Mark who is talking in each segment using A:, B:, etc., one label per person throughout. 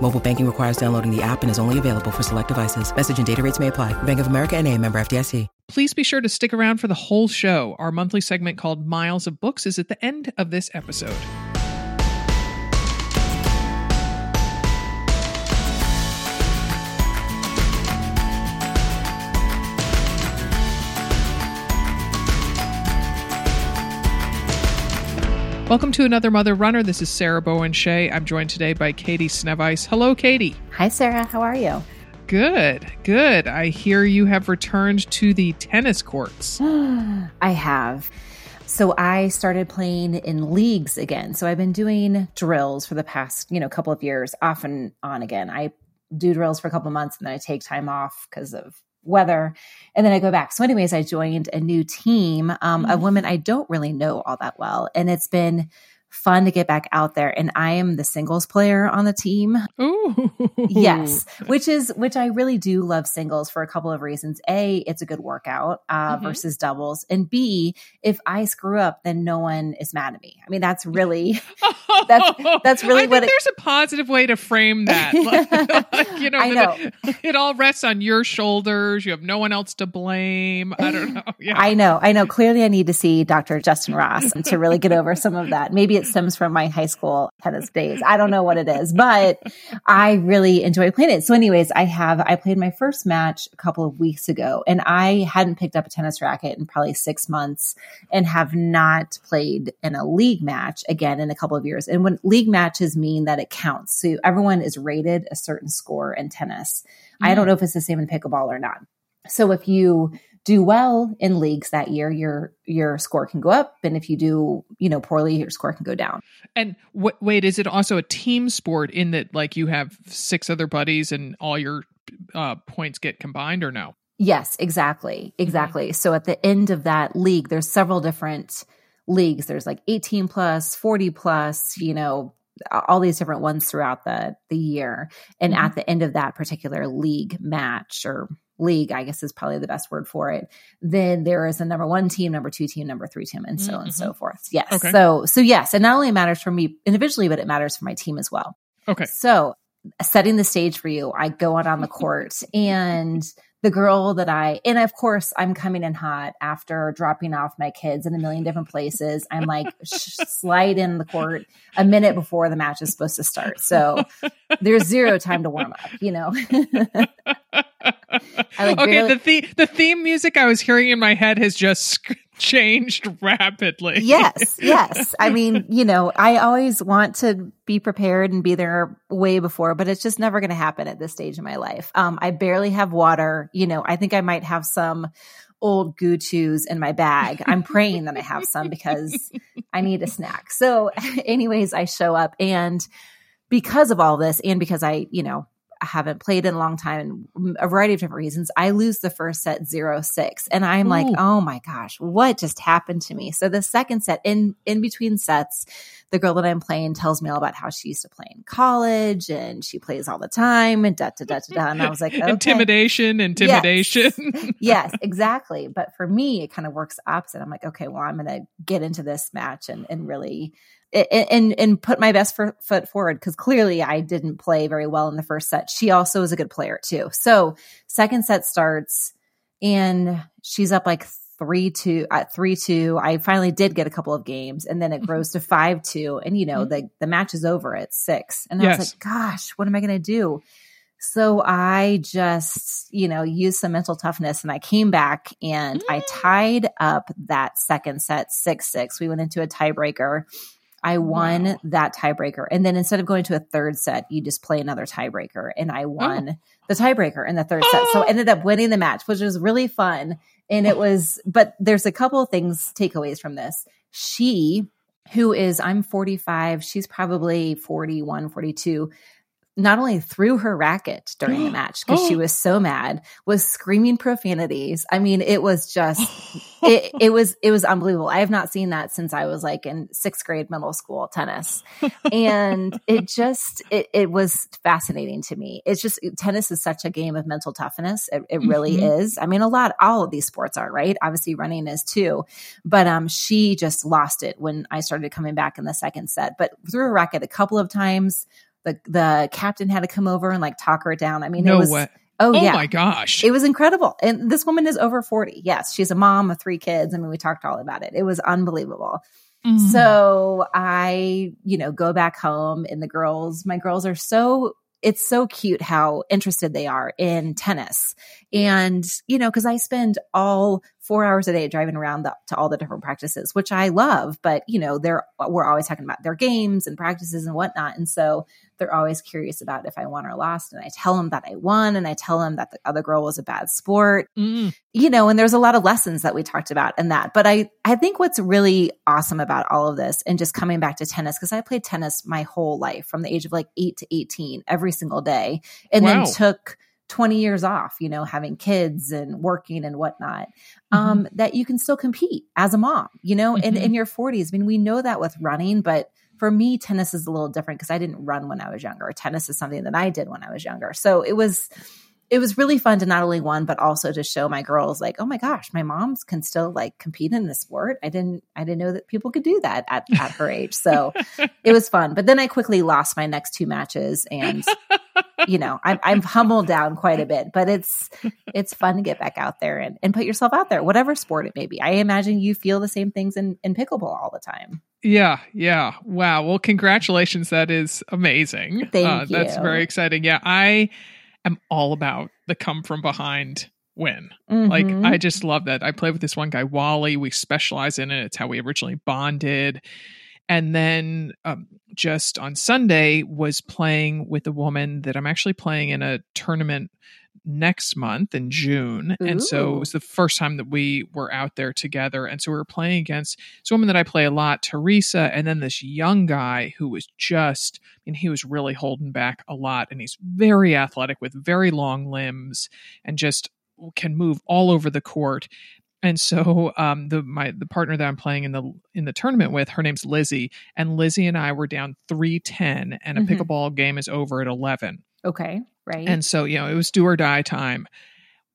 A: Mobile banking requires downloading the app and is only available for select devices. Message and data rates may apply. Bank of America and a member FDIC.
B: Please be sure to stick around for the whole show. Our monthly segment called Miles of Books is at the end of this episode. Welcome to another Mother Runner. This is Sarah Bowen Shea. I'm joined today by Katie Snevice. Hello, Katie.
C: Hi, Sarah. How are you?
B: Good, good. I hear you have returned to the tennis courts.
C: I have. So I started playing in leagues again. So I've been doing drills for the past, you know, couple of years, off and on again. I do drills for a couple months and then I take time off because of weather and then i go back. So anyways i joined a new team um, of women i don't really know all that well. And it's been fun to get back out there and i am the singles player on the team
B: Ooh.
C: yes which is which i really do love singles for a couple of reasons a it's a good workout uh,
B: Mhm.
C: versus doubles and b if i screw up then no one is mad at me i mean that's really That's- that's really
B: I
C: what
B: think
C: it-
B: there's a positive way to frame that. Like, you know,
C: I
B: that It, it all rests on your shoulders. You have no one else to blame. I don't know. Yeah.
C: I know, I know. Clearly, I need to see Dr. Justin Ross to really get over some of that. Maybe it stems from my high school tennis days. I don't know what it is, but I really enjoy playing it. So, anyways, I have I played my first match a couple of weeks ago, and I hadn't picked up a tennis racket in probably six months, and have not played in a league match again in a couple of years. And when league matches mean that it counts, so everyone is rated a certain score in tennis. I don't mm. know if it's the same in pickleball or not. So if you do well in leagues that year, your your score can go up, and if you do, you know, poorly, your score can go down.
B: And w- wait, is it also a team sport in that like you have six other buddies and all your uh, points get combined or no?
C: Yes, exactly. Exactly. So at the end of that league, there's several different leagues. There's like 18 plus, 40 plus, you know, all these different ones throughout the the year. And
B: Mhm.
C: at the end of that particular league match or league, I guess is probably the best word for it. Then there is a number one team, number two team, number three team, and so on and so mm-hmm. forth. Yes.
B: Okay.
C: So so yes, and not only matters for me individually, but it matters for my team as well.
B: Okay.
C: So, setting the stage for you, I go out on the court and the girl that I, and of course, I'm coming in hot after dropping off my kids in a million different places. I'm like, sh- slide in the court a minute before the match is supposed to start. So, there's zero time to warm up, you know? I, like,
B: okay,
C: barely-
B: the theme the theme music I was hearing in my head has just changed rapidly.
C: yes, yes. I mean, you know, I always want to be prepared and be there way before, but it's just never going to happen at this stage in my life. Um, I barely have water. You know, I think I might have some old goo chews in my bag. I'm praying that I have some because I need a snack. So, anyways, I show up and because of all this and because I, you know, haven't played in a long time and a variety of different reasons. I lose the first set zero six, and I'm like, oh my gosh, what just happened to me? So the second set, in in between sets, the girl that I'm playing tells me all about how she used to play in college and she plays all the time and da da da da da. And I was like, okay.
B: Intimidation, intimidation.
C: yes, exactly. But for me, it kind of works opposite. I'm like, okay, well, I'm going to get into this match and and really and and put my best for, foot forward because clearly I didn't play very well in the first set. She also is a good player too. So second set starts and she's up like three two at three two. I finally did get a couple of games and then it
B: Mm-hmm.
C: grows to five two. And you know, the the match is over at six. And I
B: Yes.
C: was like, gosh, what am I gonna do? So I just, you know, used some mental toughness and I came back and I
B: Mm.
C: tied up that second set 6 6. We went into a tiebreaker. I won
B: Wow.
C: that tiebreaker. And then instead of going to a third set, you just play another tiebreaker. And I
B: Oh.
C: won the tiebreaker in the third set. So I ended up winning the match, which was really fun. And it was, but there's a couple of things, takeaways from this. She, who is, I'm 45, she's probably 41, 42 not only threw her racket during the match because she was so mad, was screaming profanities. I mean, it was just it, it was it was unbelievable. I have not seen that since I was like in sixth grade middle school tennis, and it just it, it was fascinating to me. It's just tennis is such a game of mental toughness. It, it really
B: Mhm.
C: is. I mean, a lot all of these sports are right. Obviously, running is too, but um, she just lost it when I started coming back in the second set. But threw a racket a couple of times. The the captain had to come over and like talk her down. I mean,
B: no
C: it was
B: way.
C: oh,
B: Oh
C: yeah.
B: my gosh.
C: It was incredible. And this woman is over 40. Yes, she's a mom of three kids. I mean, we talked all about it. It was unbelievable.
B: Mhm.
C: So I, you know, go back home and the girls, my girls are so it's so cute how interested they are in tennis. And, you know, because I spend all four hours a day driving around the, to all the different practices, which I love, but, you know, they're, we're always talking about their games and practices and whatnot. And so they're always curious about if I won or lost. And I tell them that I won and I tell them that the other girl was a bad sport
B: Mm.
C: you know, and there's a lot of lessons that we talked about in that. But I, I think what's really awesome about all of this and just coming back to tennis, because I played tennis my whole life from the age of like eight to 18 every single day, and
B: Wow.
C: then took 20 years off, you know, having kids and working and whatnot,
B: Mm-hmm.
C: um, that you can still compete as a mom, you know, in,
B: Mhm.
C: in your 40s. I mean, we know that with running, but for me, tennis is a little different because I didn't run when I was younger. Tennis is something that I did when I was younger. So it was, it was really fun to not only win, but also to show my girls like, oh my gosh, my moms can still like compete in this sport. I didn't, I didn't know that people could do that at, at her age. So it was fun. But then I quickly lost my next two matches and, you know, I'm, I'm humbled down quite a bit, but it's, it's fun to get back out there and, and put yourself out there, whatever sport it may be. I imagine you feel the same things in, in pickleball all the time.
B: Yeah, yeah. Wow. Well, congratulations. That is amazing.
C: Thank
B: uh, That's very exciting. Yeah, I am all about the come from behind win. Like,
C: Mhm.
B: I just love that. I play with this one guy, Wally. We specialize in it. It's how we originally bonded. And then um, just on Sunday was playing with a woman that I'm actually playing in a tournament next month in June. And so it was the first time that we were out there together. And so we were playing against this woman that I play a lot, Teresa, and then this young guy who was just, I mean, he was really holding back a lot. And he's very athletic with very long limbs and just can move all over the court. And so um, the my the partner that I'm playing in the in the tournament with, her name's Lizzie, and Lizzie and I were down three ten, and a
C: Mhm.
B: pickleball game is over at eleven.
C: Okay. Right.
B: And so, you know, it was do or die time.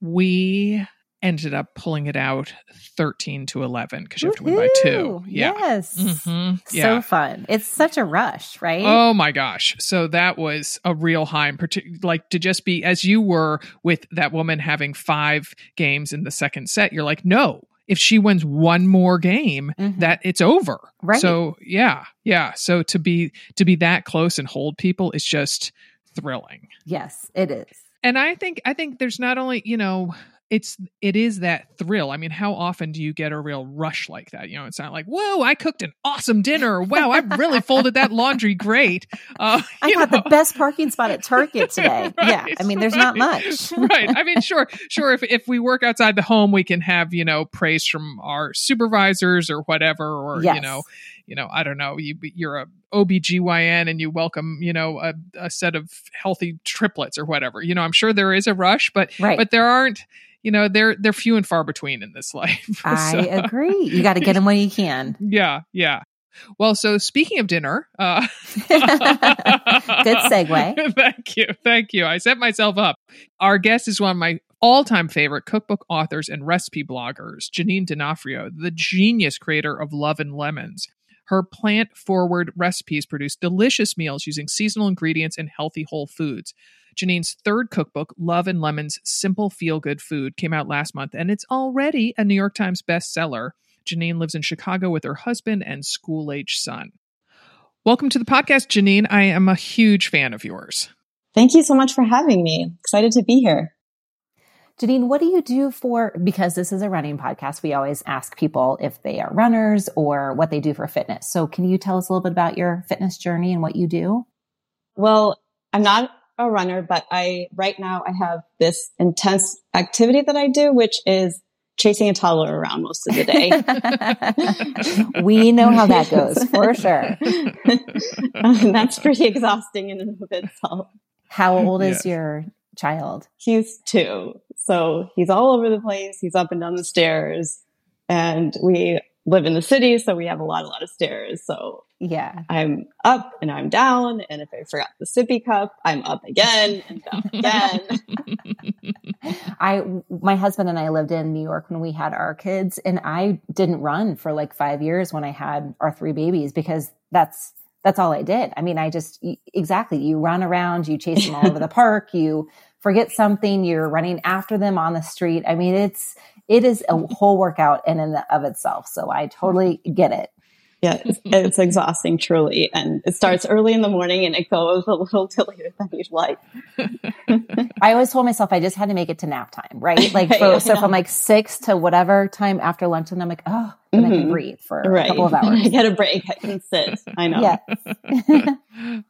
B: We ended up pulling it out 13 to 11 because you have to win by two. Yeah.
C: Yes.
B: Mhm.
C: So fun. It's such a rush, right?
B: Oh my gosh. So that was a real high, partic- like to just be as you were with that woman having five games in the second set. You're like, no, if she wins one more game,
C: Mhm.
B: that it's over.
C: Right.
B: So yeah, yeah. So to be to be that close and hold people is just thrilling.
C: Yes, it is.
B: and i think i think there's not only you know it's it is that thrill i mean how often do you get a real rush like that you know it's not like whoa i cooked an awesome dinner wow i really folded that laundry great uh,
C: I got
B: know.
C: the best parking spot at Target today. yeah. I mean, there's not much.
B: right i mean sure sure if, if we work outside the home we can have you know praise from our supervisors or whatever or you know you know i don't know you you're a OBGYN and you welcome, you know, a, a set of healthy triplets or whatever. You know, I'm sure there is a rush, but
C: Right.
B: but there aren't, you know, they're they're few and far between in this life.
C: I
B: So,
C: agree. You got to get them when you can.
B: yeah, yeah. Well, so speaking of dinner, uh
C: Good segue.
B: thank you. Thank you. I set myself up. Our guest is one of my all-time favorite cookbook authors and recipe bloggers, Jeanine Donofrio, the genius creator of Love and Lemons. Her plant-forward recipes produce delicious meals using seasonal ingredients and healthy whole foods. Jeanine's third cookbook, Love and Lemons Simple Feel Good Food, came out last month and it's already a New York Times bestseller. Jeanine lives in Chicago with her husband and school age son. Welcome to the podcast, Jeanine. I am a huge fan of yours.
D: Thank you so much for having me. Excited to be here.
C: Jeanine, what do you do for, because this is a running podcast, we always ask people if they are runners or what they do for fitness. So can you tell us a little bit about your fitness journey and what you do?
D: Well, I'm not a runner, but I, right now I have this intense activity that I do, which is chasing a toddler around most of the day.
C: we know how that goes for sure.
D: um, that's pretty exhausting in and of itself.
C: How old is your child?
D: He's two. So he's all over the place. He's up and down the stairs and we live in the city. So we have a lot, a lot of stairs. So
C: yeah,
D: I'm up and I'm down. And if I forgot the sippy cup, I'm up again and down again.
C: I, my husband and I lived in New York when we had our kids and I didn't run for like five years when I had our three babies because that's, that's all I did. I mean, I just, exactly. You run around, you chase them all over the park, you forget something, you're running after them on the street. I mean, it's, it is a whole workout in and of itself. So I totally get it.
D: Yeah, it's, it's, exhausting, truly. And it starts early in the morning and it goes a little till later than you'd like.
C: I always told myself I just had to make it to nap time, right? Like, for, so from like six to whatever time after lunch, and I'm like, oh, then mm-hmm. I can mm-hmm. breathe for right. a couple of hours.
D: I get a break. I can sit. I know.
B: Yeah.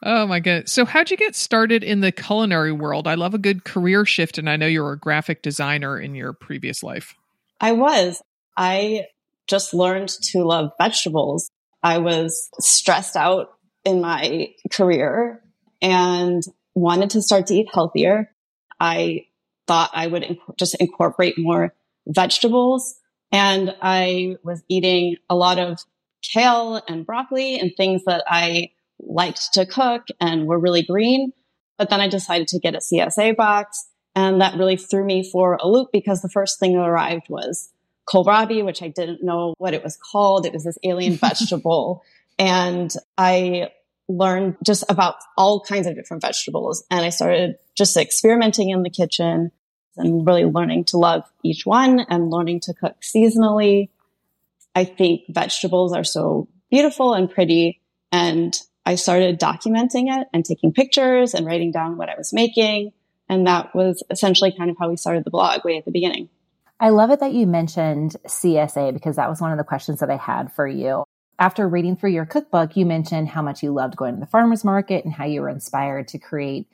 B: oh my god. So how'd you get started in the culinary world? I love a good career shift, and I know you were a graphic designer in your previous life.
D: I was. I just learned to love vegetables. I was stressed out in my career and wanted to start to eat healthier. I thought I would inc- just incorporate more vegetables and I was eating a lot of kale and broccoli and things that I liked to cook and were really green. But then I decided to get a CSA box and that really threw me for a loop because the first thing that arrived was kohlrabi, which I didn't know what it was called. It was this alien vegetable. And I learned just about all kinds of different vegetables. And I started just experimenting in the kitchen and really learning to love each one and learning to cook seasonally. I think vegetables are so beautiful and pretty. And I started documenting it and taking pictures and writing down what I was making. And that was essentially kind of how we started the blog way at the beginning.
C: I love it that you mentioned CSA because that was one of the questions that I had for you. After reading through your cookbook, you mentioned how much you loved going to the farmer's market and how you were inspired to create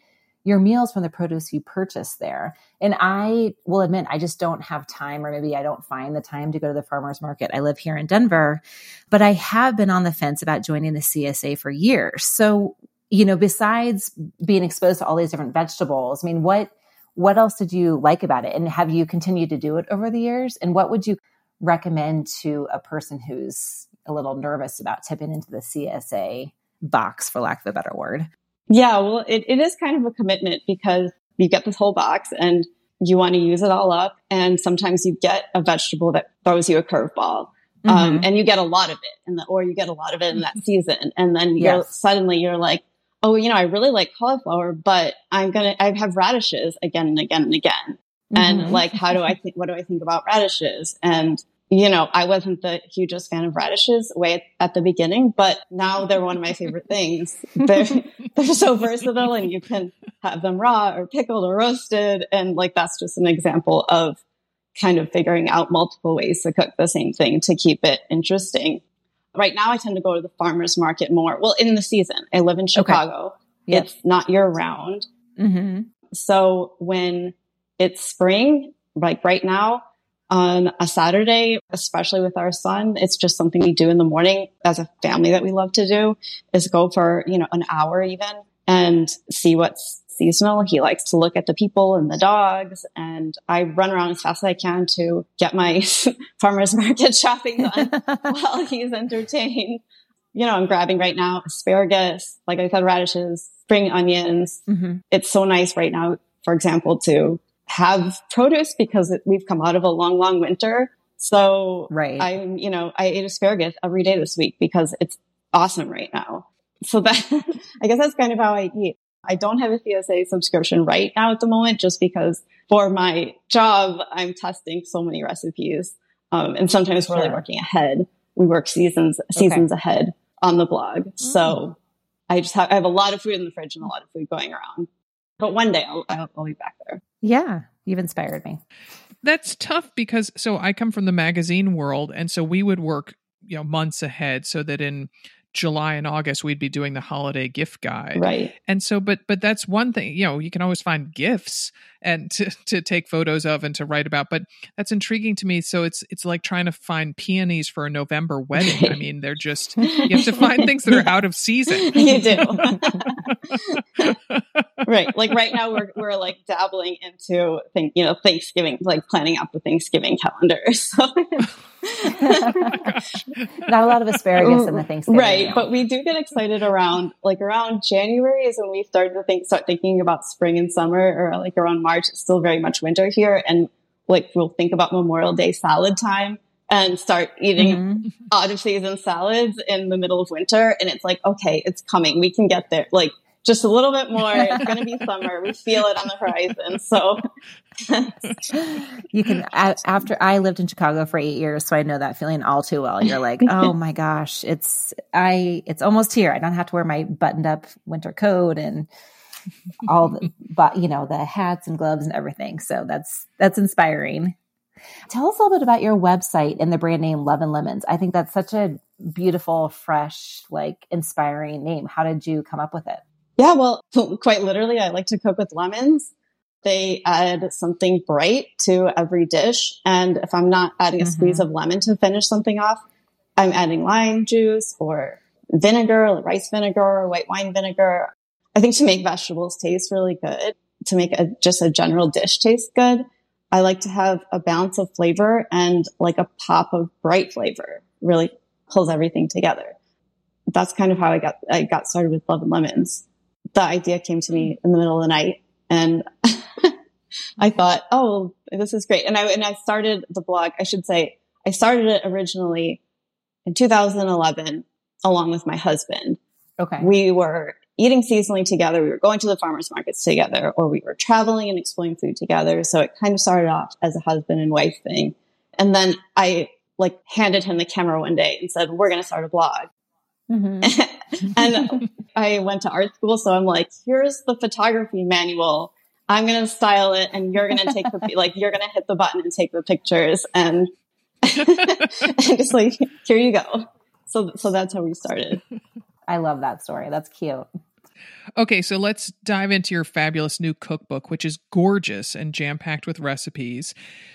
C: your meals from the produce you purchase there. And I will admit, I just don't have time, or maybe I don't find the time to go to the farmer's market. I live here in Denver, but I have been on the fence about joining the CSA for years. So, you know, besides being exposed to all these different vegetables, I mean, what what else did you like about it? And have you continued to do it over the years? And what would you recommend to a person who's a little nervous about tipping into the CSA box, for lack of a better word?
D: Yeah, well, it, it is kind of a commitment because you get this whole box and you want to use it all up. And sometimes you get a vegetable that throws you a curveball. Um, mm-hmm. Um, and you get a lot of it, the, or you get a lot of it in that season, and then you're, suddenly you're like, oh, you know, I really like cauliflower, but I'm going to, I have radishes again and again and again. Mm-hmm. And like, how do I think, what do I think about radishes? And, you know, I wasn't the hugest fan of radishes way at the beginning, but now they're one of my favorite things. They're, they're so versatile and you can have them raw or pickled or roasted. And like, that's just an example of kind of figuring out multiple ways to cook the same thing to keep it interesting right now I tend to go to the farmer's market more. Well, in the season, I live in Chicago. Okay. Yep. It's not year round. Mm-hmm. So when it's spring, like right now on a Saturday, especially with our son, it's just something we do in the morning as a family that we love to do is go for, you know, an hour even and see what's seasonal. He likes to look at the people and the dogs. And I run around as fast as I can to get my farmer's market shopping done while he's entertained. You know, I'm grabbing right now asparagus, like I said, radishes, spring onions. Mm-hmm. It's so nice right now, for example, to have produce because we've come out of a long, long winter. So right. I'm, you know, I ate asparagus every day this week because it's awesome right now. So that, I guess that's kind of how I eat. I don't have a CSA subscription right now at the moment just because for my job, I'm testing so many recipes. Um, and sometimes we're really working ahead. We work seasons, seasons okay. ahead on the blog. Mm. So I just have, I have a lot of food in the fridge and a lot of food going around. But one day I'll, I'll, I'll be back there.
C: Yeah, you've inspired me.
B: That's tough because so I come from the magazine world, and so we would work, you know, months ahead so that in July and August we'd be doing the holiday gift guide.
D: Right.
B: And so but but that's one thing, you know, you can always find gifts and to to take photos of and to write about, but that's intriguing to me. So it's it's like trying to find peonies for a November wedding. I mean, they're just you have to find things that are out of season.
D: You do. right. Like right now we're we're like dabbling into think, you know, Thanksgiving, like planning out the Thanksgiving calendar. So
C: Not a lot of asparagus in the Thanksgiving.
D: right
C: meal.
D: but we do get excited around like around january is when we start to think start thinking about spring and summer or like around march it's still very much winter here and like we'll think about memorial day salad time and start eating
C: Mhm.
D: out of season salads in the middle of winter and it's like okay it's coming we can get there like just a little bit more it's going to be summer we feel it on the horizon so
C: you can after I lived in Chicago for eight years, so I know that feeling all too well. You're like, oh my gosh, it's I it's almost here. I don't have to wear my buttoned up winter coat and all the but you know the hats and gloves and everything. So that's that's inspiring. Tell us a little bit about your website and the brand name Love and Lemons. I think that's such a beautiful, fresh, like inspiring name. How did you come up with it?
D: Yeah, well, quite literally, I like to cook with lemons. They add something bright to every dish. And if I'm not adding a
C: Mhm.
D: squeeze of lemon to finish something off, I'm adding lime juice or vinegar, rice vinegar or white wine vinegar. I think to make vegetables taste really good, to make a, just a general dish taste good, I like to have a balance of flavor and like a pop of bright flavor. Really pulls everything together. That's kind of how I got I got started with Love and Lemons the idea came to me in the middle of the night and I thought, oh, this is great. And I, and I started the blog. I should say I started it originally in 2011 along with my husband.
C: Okay.
D: We were eating seasonally together. We were going to the farmers markets together or we were traveling and exploring food together. So it kind of started off as a husband and wife thing. And then I like handed him the camera one day and said, we're going to start a blog
C: Mhm.
D: and I went to art school, so I'm like, here's the photography manual. I'm gonna style it, and you're gonna take the like you're gonna hit the button and take the pictures, and, and just like here you go. So so that's how we started.
C: I love that story. That's cute.
B: Okay, so let's dive into your fabulous new cookbook, which is gorgeous and jam packed with recipes.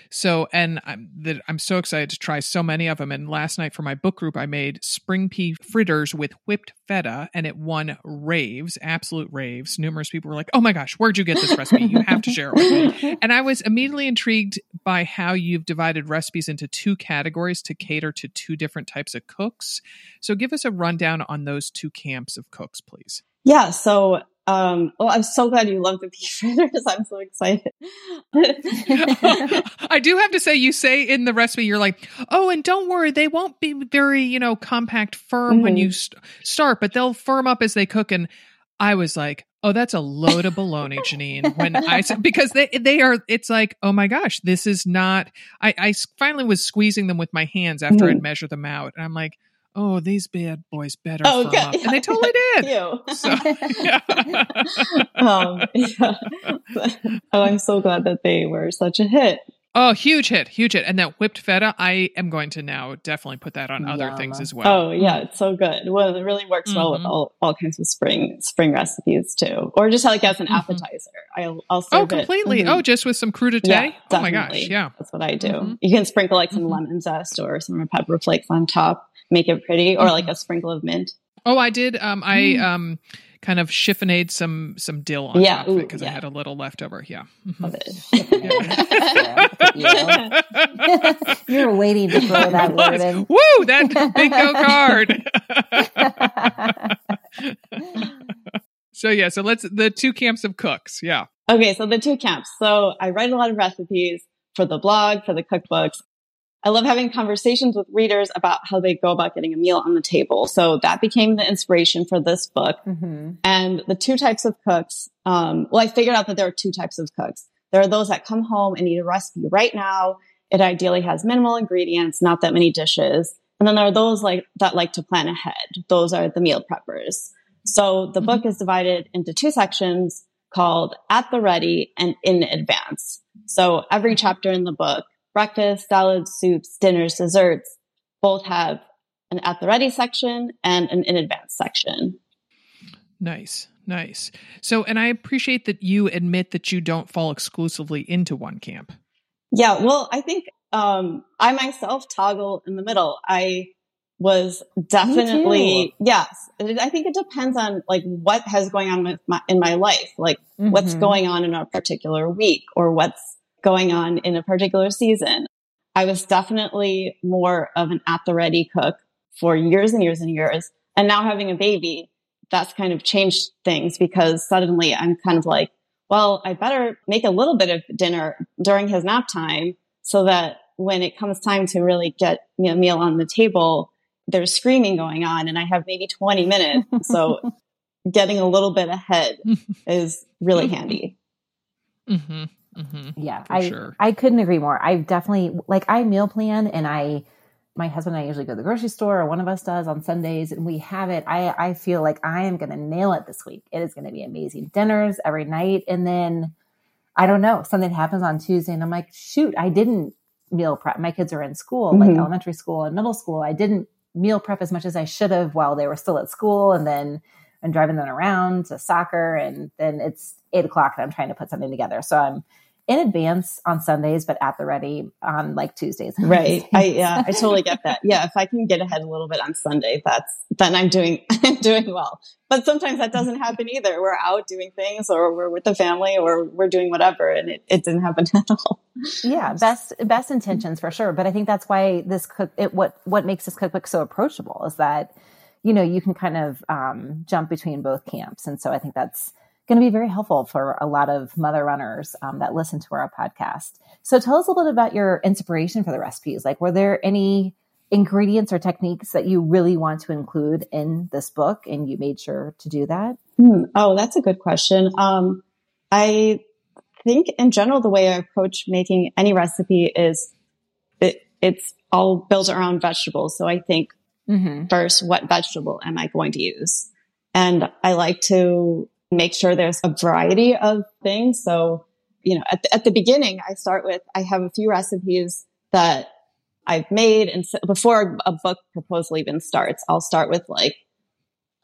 B: So, and I'm that I'm so excited to try so many of them. And last night for my book group, I made spring pea fritters with whipped feta, and it won raves, absolute raves. Numerous people were like, "Oh my gosh, where'd you get this recipe? You have to share it with me." And I was immediately intrigued by how you've divided recipes into two categories to cater to two different types of cooks. So, give us a rundown on those two camps of cooks, please.
D: Yeah. So um, well, I'm so glad you love the pea fritters. I'm so excited.
B: I do have to say, you say in the recipe, you're like, oh, and don't worry, they won't be very, you know, compact, firm when
D: Mhm.
B: you st- start, but they'll firm up as they cook. And I was like, oh, that's a load of baloney, Jeanine. When I said because they they are, it's like, oh my gosh, this is not. I, I finally was squeezing them with my hands after I'd
D: Mhm.
B: measured them out, and I'm like, oh, these bad boys better
D: Oh,
B: firm
D: good.
B: up, and they totally did.
D: you.
B: So, yeah.
D: um, yeah. oh, I'm so glad that they were such a hit.
B: Oh, huge hit, huge hit. And that whipped feta, I am going to now definitely put that on other
C: Yum.
B: things as well.
D: Oh yeah, it's so good. Well, it really works well with
B: Mhm.
D: all, all kinds of spring spring recipes too, or just like as an
B: Mhm.
D: appetizer. I'll, I'll serve
B: Oh,
D: it.
B: completely.
D: Mhm.
B: Oh, just with some crudité?
D: yeah,
B: oh my gosh,
D: definitely.
B: yeah.
D: that's what I do.
B: Mhm.
D: You can sprinkle like some
B: Mhm.
D: lemon zest or some pepper flakes on top, make it pretty, or
B: Mm-hmm.
D: like a sprinkle of mint.
B: Oh, I did. Um, I um, kind of chiffonade some some dill on
D: Yeah,
B: top of it
D: ooh,
B: because I had a little left over. Yeah. Mhm.
D: Love it.
C: You were waiting to throw that
B: I
C: word
B: was.
C: in.
B: Woo! That bingo card. so yeah, so let's the two camps of cooks. Yeah.
D: Okay, so the two camps. So I write a lot of recipes for the blog, for the cookbooks. I love having conversations with readers about how they go about getting a meal on the table. So that became the inspiration for this book.
C: Mhm.
D: And the two types of cooks, um, well, I figured out that there are two types of cooks. There are those that come home and need a recipe right now. It ideally has minimal ingredients, not that many dishes. And then there are those like that like to plan ahead. Those are the meal preppers. So the book is divided into two sections called At the Ready and In Advance. So every chapter in the book, breakfast, salads, soups, dinners, desserts, both have an At the Ready section and an In Advance section.
B: Nice. Nice. So, and I appreciate that you admit that you don't fall exclusively into one camp.
D: Yeah. Well, I think, um, I myself toggle in the middle. I was definitely, yes. I think it depends on like what has going on with my, in my life, like mm-hmm. what's going on in a particular week or what's going on in a particular season. I was definitely more of an at the ready cook for years and years and years. And now having a baby, that's kind of changed things because suddenly I'm kind of like, well, I better make a little bit of dinner during his nap time so that when it comes time to really get me a meal on the table, there's screaming going on and I have maybe 20 minutes. So getting a little bit ahead is really handy.
C: Mm-hmm. Mm-hmm. Yeah, I sure. I couldn't agree more. I definitely like I meal plan and I my husband and I usually go to the grocery store or one of us does on Sundays and we have it. I, I feel like I am going to nail it this week. It is going to be amazing dinners every night. And then I don't know, something happens on Tuesday and I'm like, shoot, I didn't meal prep. My kids are in school, mm-hmm. like elementary school and middle school. I didn't meal prep as much as I should have while they were still at school. And then I'm driving them around to soccer and then it's eight o'clock and I'm trying to put something together. So I'm in advance on Sundays, but at the ready on like Tuesdays.
D: right. I, yeah, I totally get that. Yeah. If I can get ahead a little bit on Sunday, that's, then I'm doing, I'm doing well. But sometimes that doesn't happen either. We're out doing things or we're with the family or we're doing whatever and it, it didn't happen at all.
C: Yeah. Best, best intentions for sure. But I think that's why this cook, it, what, what makes this cookbook so approachable is that, you know, you can kind of, um, jump between both camps. And so I think that's, going to be very helpful for a lot of mother runners um, that listen to our podcast. So tell us a little bit about your inspiration for the recipes. Like, were there any ingredients or techniques that you really want to include in this book and you made sure to do that?
D: Hmm. Oh, that's a good question. Um, I think in general, the way I approach making any recipe is it, it's all built around vegetables. So I think mm-hmm. first, what vegetable am I going to use? And I like to make sure there's a variety of things. So, you know, at the, at the beginning, I start with, I have a few recipes that I've made. And so before a book proposal even starts, I'll start with like,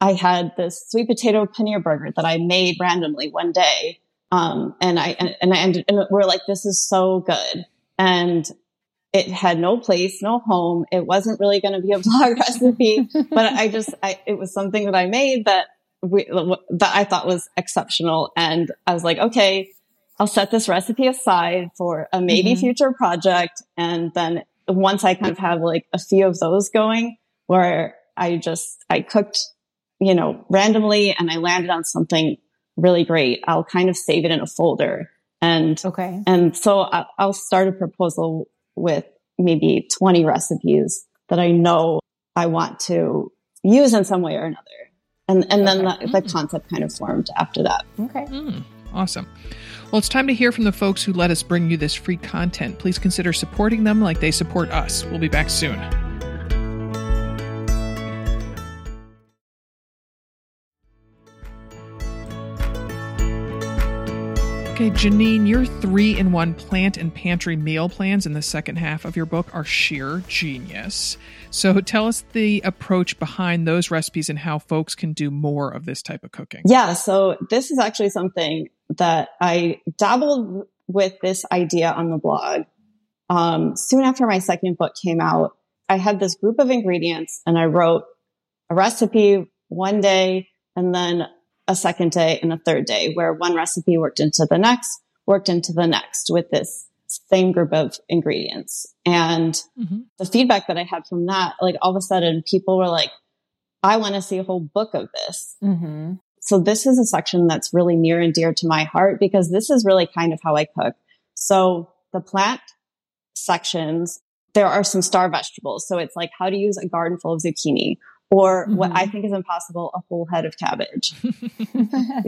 D: I had this sweet potato paneer burger that I made randomly one day. Um, and I, and, I ended, and we're like, this is so good. And it had no place, no home. It wasn't really going to be a blog recipe, but I just, I, it was something that I made that we, that I thought was exceptional. And I was like, okay, I'll set this recipe aside for a maybe mm-hmm. future project. And then once I kind of have like a few of those going where I just, I cooked, you know, randomly and I landed on something really great, I'll kind of save it in a folder. And, okay. And so I'll start a proposal with maybe 20 recipes that I know I want to use in some way or another and and then the, the, concept kind of formed after that.
C: Okay. Mm,
B: awesome. Well, it's time to hear from the folks who let us bring you this free content. Please consider supporting them like they support us. We'll be back soon. Okay, Jeanine, your three in one plant and pantry meal plans in the second half of your book are sheer genius. So tell us the approach behind those recipes and how folks can do more of this type of cooking.
D: Yeah, so this is actually something that I dabbled with this idea on the blog. Um, soon after my second book came out, I had this group of ingredients and I wrote a recipe one day and then a second day and a third day where one recipe worked into the next, worked into the next with this same group of ingredients. And mm-hmm. the feedback that I had from that, like all of a sudden people were like, I want to see a whole book of this. Mm-hmm. So this is a section that's really near and dear to my heart because this is really kind of how I cook. So the plant sections, there are some star vegetables. So it's like how to use a garden full of zucchini or mm-hmm. what I think is impossible, a whole head of cabbage.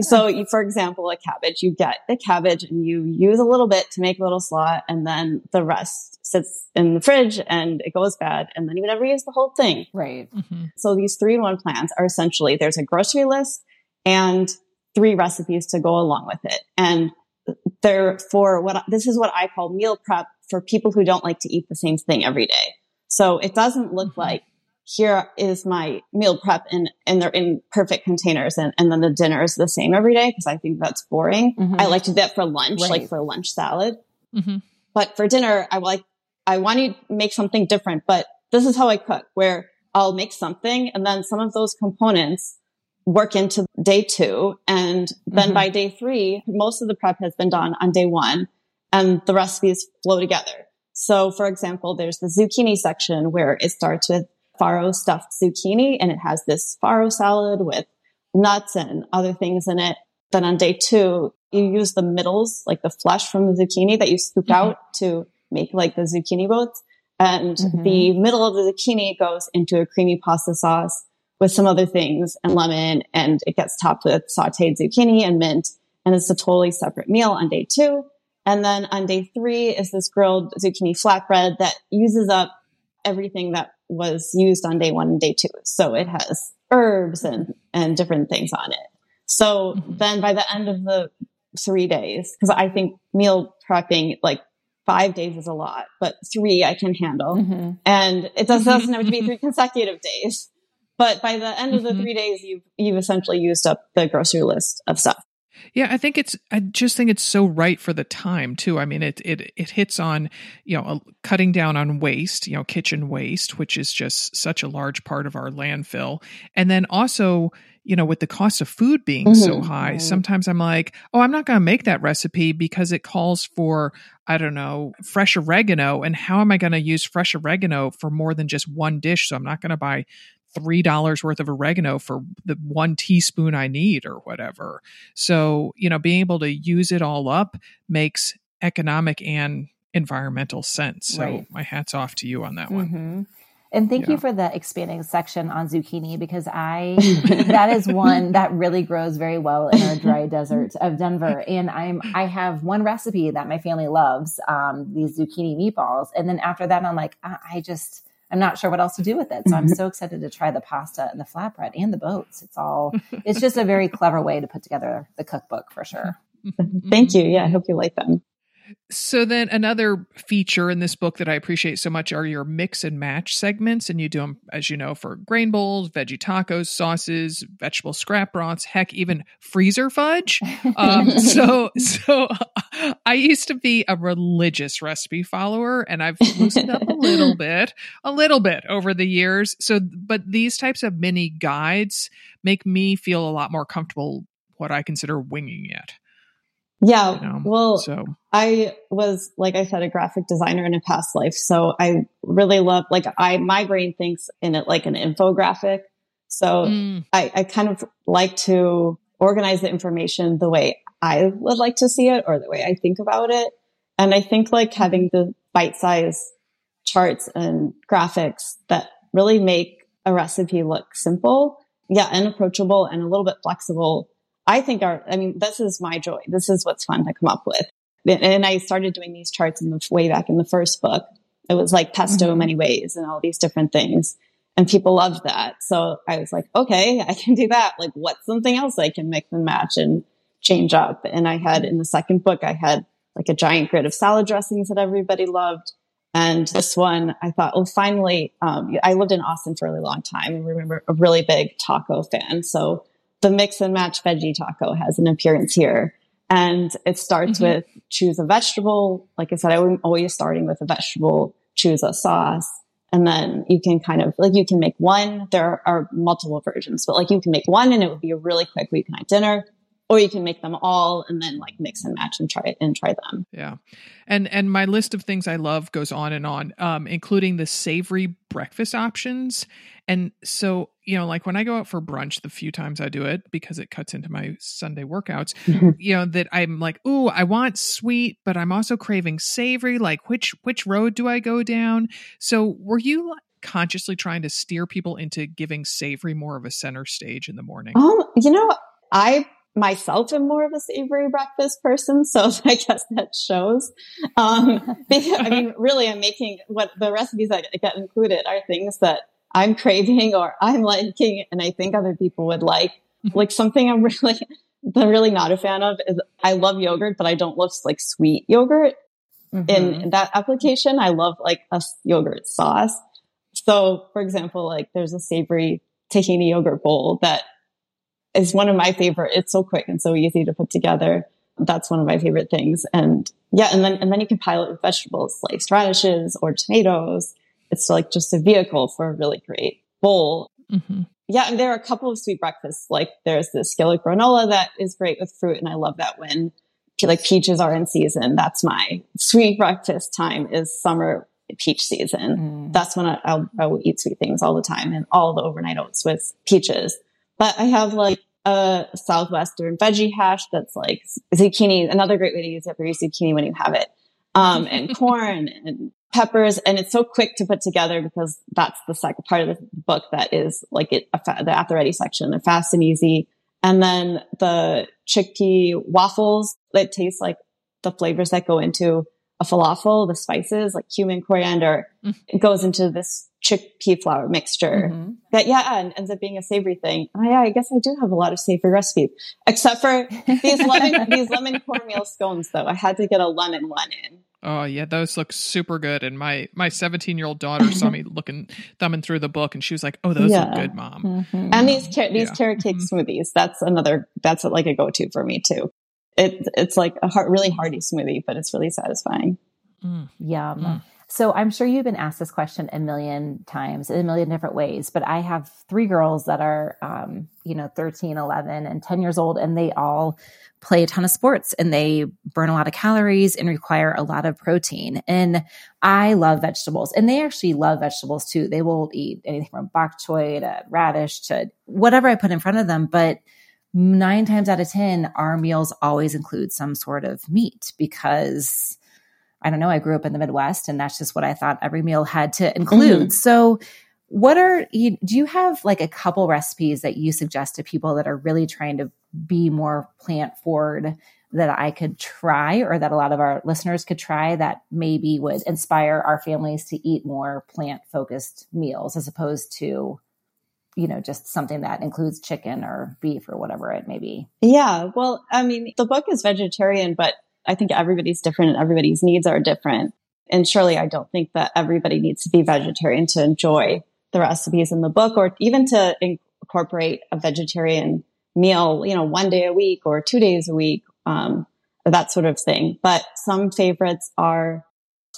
D: so you, for example, a cabbage, you get the cabbage and you use a little bit to make a little slot and then the rest sits in the fridge and it goes bad and then you never use the whole thing.
C: Right. Mm-hmm.
D: So these three in one plans are essentially there's a grocery list and three recipes to go along with it. And they're for what this is what I call meal prep for people who don't like to eat the same thing every day. So it doesn't look mm-hmm. like here is my meal prep and, and they're in perfect containers and, and then the dinner is the same every day because I think that's boring. Mm-hmm. I like to do that for lunch, right. like for lunch salad. Mm-hmm. But for dinner, I like, I want to make something different, but this is how I cook where I'll make something and then some of those components work into day two. And then mm-hmm. by day three, most of the prep has been done on day one and the recipes flow together. So for example, there's the zucchini section where it starts with farro stuffed zucchini and it has this farro salad with nuts and other things in it. Then on day two, you use the middles, like the flesh from the zucchini that you scoop mm-hmm. out to make like the zucchini boats. And mm-hmm. the middle of the zucchini goes into a creamy pasta sauce with some other things and lemon and it gets topped with sauteed zucchini and mint. And it's a totally separate meal on day two. And then on day three is this grilled zucchini flatbread that uses up everything that was used on day one and day two. So it has herbs and, and different things on it. So mm-hmm. then by the end of the three days, because I think meal prepping, like five days is a lot, but three I can handle. Mm-hmm. And it does, doesn't have to be three consecutive days. But by the end of the mm-hmm. three days, you've, you've essentially used up the grocery list of stuff.
B: Yeah, I think it's. I just think it's so right for the time too. I mean, it it it hits on you know cutting down on waste, you know, kitchen waste, which is just such a large part of our landfill, and then also you know with the cost of food being mm-hmm. so high, sometimes I'm like, oh, I'm not going to make that recipe because it calls for I don't know fresh oregano, and how am I going to use fresh oregano for more than just one dish? So I'm not going to buy three dollars worth of oregano for the one teaspoon I need or whatever. So, you know, being able to use it all up makes economic and environmental sense. So right. my hat's off to you on that one. Mm-hmm.
C: And thank yeah. you for the expanding section on zucchini because I that is one that really grows very well in our dry desert of Denver. And I'm I have one recipe that my family loves, um, these zucchini meatballs. And then after that, I'm like, I, I just I'm not sure what else to do with it. So I'm mm-hmm. so excited to try the pasta and the flatbread and the boats. It's all, it's just a very clever way to put together the cookbook for sure.
D: Thank you. Yeah, I hope you like them.
B: So then another feature in this book that I appreciate so much are your mix and match segments and you do them as you know for grain bowls, veggie tacos, sauces, vegetable scrap broths, heck even freezer fudge. Um, so so I used to be a religious recipe follower and I've loosened up a little bit, a little bit over the years. So but these types of mini guides make me feel a lot more comfortable what I consider winging it.
D: Yeah. You know? Well, so I was, like I said, a graphic designer in a past life. So I really love, like, I, my brain thinks in it like an infographic. So mm. I, I kind of like to organize the information the way I would like to see it or the way I think about it. And I think like having the bite size charts and graphics that really make a recipe look simple, yeah, and approachable and a little bit flexible I think are, I mean, this is my joy. This is what's fun to come up with. And I started doing these charts in the way back in the first book. It was like pesto mm-hmm. many ways and all these different things. And people loved that. So I was like, okay, I can do that. Like what's something else I can mix and match and change up? And I had in the second book, I had like a giant grid of salad dressings that everybody loved. And this one, I thought, well, finally, um, I lived in Austin for a really long time. I remember a really big taco fan. So the mix and match veggie taco has an appearance here. And it starts mm-hmm. with choose a vegetable. Like I said, I'm always starting with a vegetable, choose a sauce. And then you can kind of like, you can make one. There are multiple versions, but like you can make one and it would be a really quick weeknight dinner or you can make them all and then like mix and match and try it and try them.
B: Yeah. And and my list of things I love goes on and on, um, including the savory breakfast options. And so, you know, like when I go out for brunch, the few times I do it because it cuts into my Sunday workouts, you know, that I'm like, ooh, I want sweet, but I'm also craving savory. Like which which road do I go down? So were you consciously trying to steer people into giving savory more of a center stage in the morning?
D: Um, you know, I myself am more of a savory breakfast person, so I guess that shows. Um, because, I mean, really, I'm making what the recipes that get included are things that I'm craving or I'm liking, and I think other people would like. Mm-hmm. Like something I'm really, I'm really not a fan of is I love yogurt, but I don't love like sweet yogurt. Mm-hmm. In that application, I love like a yogurt sauce. So, for example, like there's a savory tahini yogurt bowl that is one of my favorite. It's so quick and so easy to put together. That's one of my favorite things. And yeah, and then, and then you can pile it with vegetables, sliced radishes or tomatoes. It's like just a vehicle for a really great bowl. Mm-hmm. Yeah. And there are a couple of sweet breakfasts. Like there's the skillet granola that is great with fruit. And I love that when like peaches are in season. That's my sweet breakfast time is summer peach season. Mm. That's when I, I'll, I will eat sweet things all the time and all the overnight oats with peaches. But I have like a southwestern veggie hash that's like zucchini. Another great way to use it for your zucchini when you have it, um, and corn and peppers. And it's so quick to put together because that's the second part of the book that is like it, the at the ready section. They're fast and easy. And then the chickpea waffles that taste like the flavors that go into a falafel, the spices like cumin, coriander, mm. it goes into this chickpea flour mixture mm-hmm. that, yeah, and ends up being a savory thing. Oh, yeah, I guess I do have a lot of savory recipes, except for these lemon, these lemon cornmeal scones, though. I had to get a lemon one in.
B: Oh yeah, those look super good. And my my 17 year old daughter saw me looking thumbing through the book, and she was like, "Oh, those yeah. look good, mom."
D: Mm-hmm. And these car- these yeah. carrot cake mm-hmm. smoothies. That's another. That's like a go to for me too it, it's like a heart, really hearty smoothie, but it's really satisfying.
C: Mm. Yum. Mm. So I'm sure you've been asked this question a million times in a million different ways, but I have three girls that are, um, you know, 13, 11 and 10 years old, and they all play a ton of sports and they burn a lot of calories and require a lot of protein. And I love vegetables and they actually love vegetables too. They will eat anything from bok choy to radish to whatever I put in front of them. But nine times out of 10, our meals always include some sort of meat because I don't know, I grew up in the Midwest and that's just what I thought every meal had to include. Mm-hmm. So, what are you, do you have like a couple recipes that you suggest to people that are really trying to be more plant forward that I could try or that a lot of our listeners could try that maybe would inspire our families to eat more plant focused meals as opposed to you know, just something that includes chicken or beef or whatever it may be.
D: Yeah. Well, I mean, the book is vegetarian, but I think everybody's different and everybody's needs are different. And surely I don't think that everybody needs to be vegetarian to enjoy the recipes in the book or even to incorporate a vegetarian meal, you know, one day a week or two days a week, um, that sort of thing. But some favorites are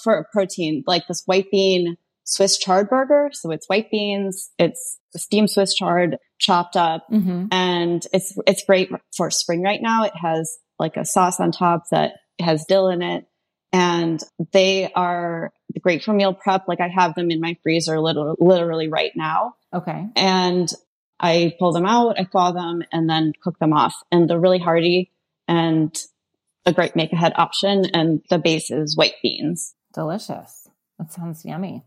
D: for protein, like this white bean Swiss chard burger. So it's white beans, it's steamed Swiss chard chopped up mm-hmm. and it's, it's great for spring right now. It has like a sauce on top that has dill in it and they are great for meal prep. Like I have them in my freezer literally, literally right now.
C: Okay.
D: And I pull them out, I thaw them and then cook them off and they're really hearty and a great make ahead option. And the base is white beans.
C: Delicious. That sounds yummy.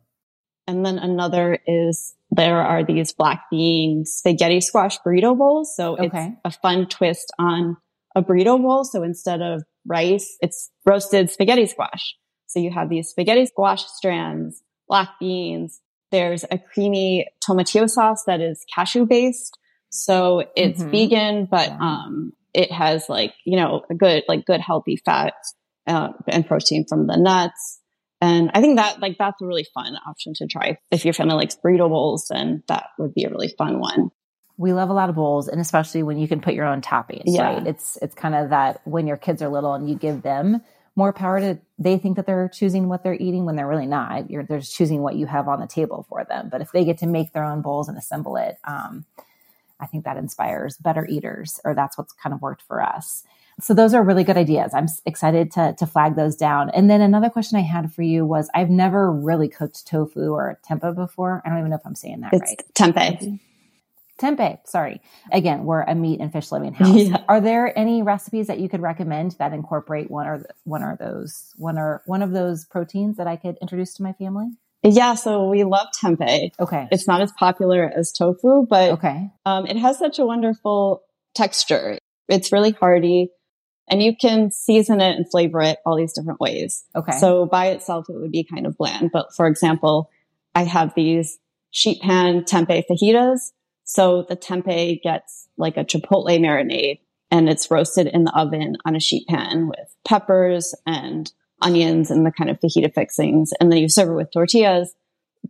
D: And then another is there are these black bean spaghetti squash burrito bowls. So okay. it's a fun twist on a burrito bowl. So instead of rice, it's roasted spaghetti squash. So you have these spaghetti squash strands, black beans. There's a creamy tomatillo sauce that is cashew based. So it's mm-hmm. vegan, but, um, it has like, you know, a good, like good healthy fat, uh, and protein from the nuts. And I think that like that's a really fun option to try. If your family likes burrito bowls, then that would be a really fun one.
C: We love a lot of bowls, and especially when you can put your own toppings. Yeah. Right? It's it's kind of that when your kids are little and you give them more power to they think that they're choosing what they're eating when they're really not. You're they're just choosing what you have on the table for them. But if they get to make their own bowls and assemble it, um, I think that inspires better eaters, or that's what's kind of worked for us. So those are really good ideas. I'm excited to, to flag those down. And then another question I had for you was I've never really cooked tofu or tempeh before. I don't even know if I'm saying that
D: it's
C: right.
D: Tempeh.
C: Tempeh, sorry. Again, we're a meat and fish living house. Yeah. Are there any recipes that you could recommend that incorporate one or one or those one or one of those proteins that I could introduce to my family?
D: Yeah, so we love tempeh.
C: Okay.
D: It's not as popular as tofu, but
C: okay.
D: Um, it has such a wonderful texture. It's really hearty and you can season it and flavor it all these different ways.
C: Okay.
D: So by itself, it would be kind of bland. But for example, I have these sheet pan tempeh fajitas. So the tempeh gets like a chipotle marinade and it's roasted in the oven on a sheet pan with peppers and onions and the kind of fajita fixings. And then you serve it with tortillas.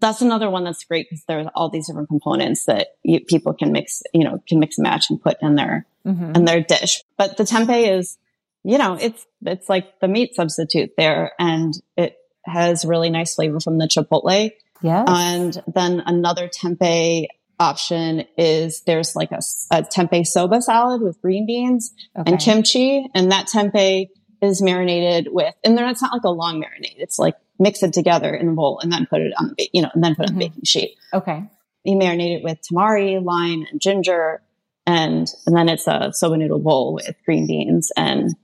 D: That's another one that's great because there's all these different components that you, people can mix, you know, can mix and match and put in their, mm-hmm. in their dish. But the tempeh is, you know, it's, it's like the meat substitute there and it has really nice flavor from the chipotle.
C: Yeah.
D: And then another tempeh option is there's like a, a tempeh soba salad with green beans okay. and kimchi. And that tempeh is marinated with, and then it's not like a long marinade. It's like mix it together in a bowl and then put it on the, you know, and then put it mm-hmm. on the mm-hmm. baking sheet.
C: Okay.
D: You marinate it with tamari, lime, and ginger. And, and then it's a soba noodle bowl with green beans and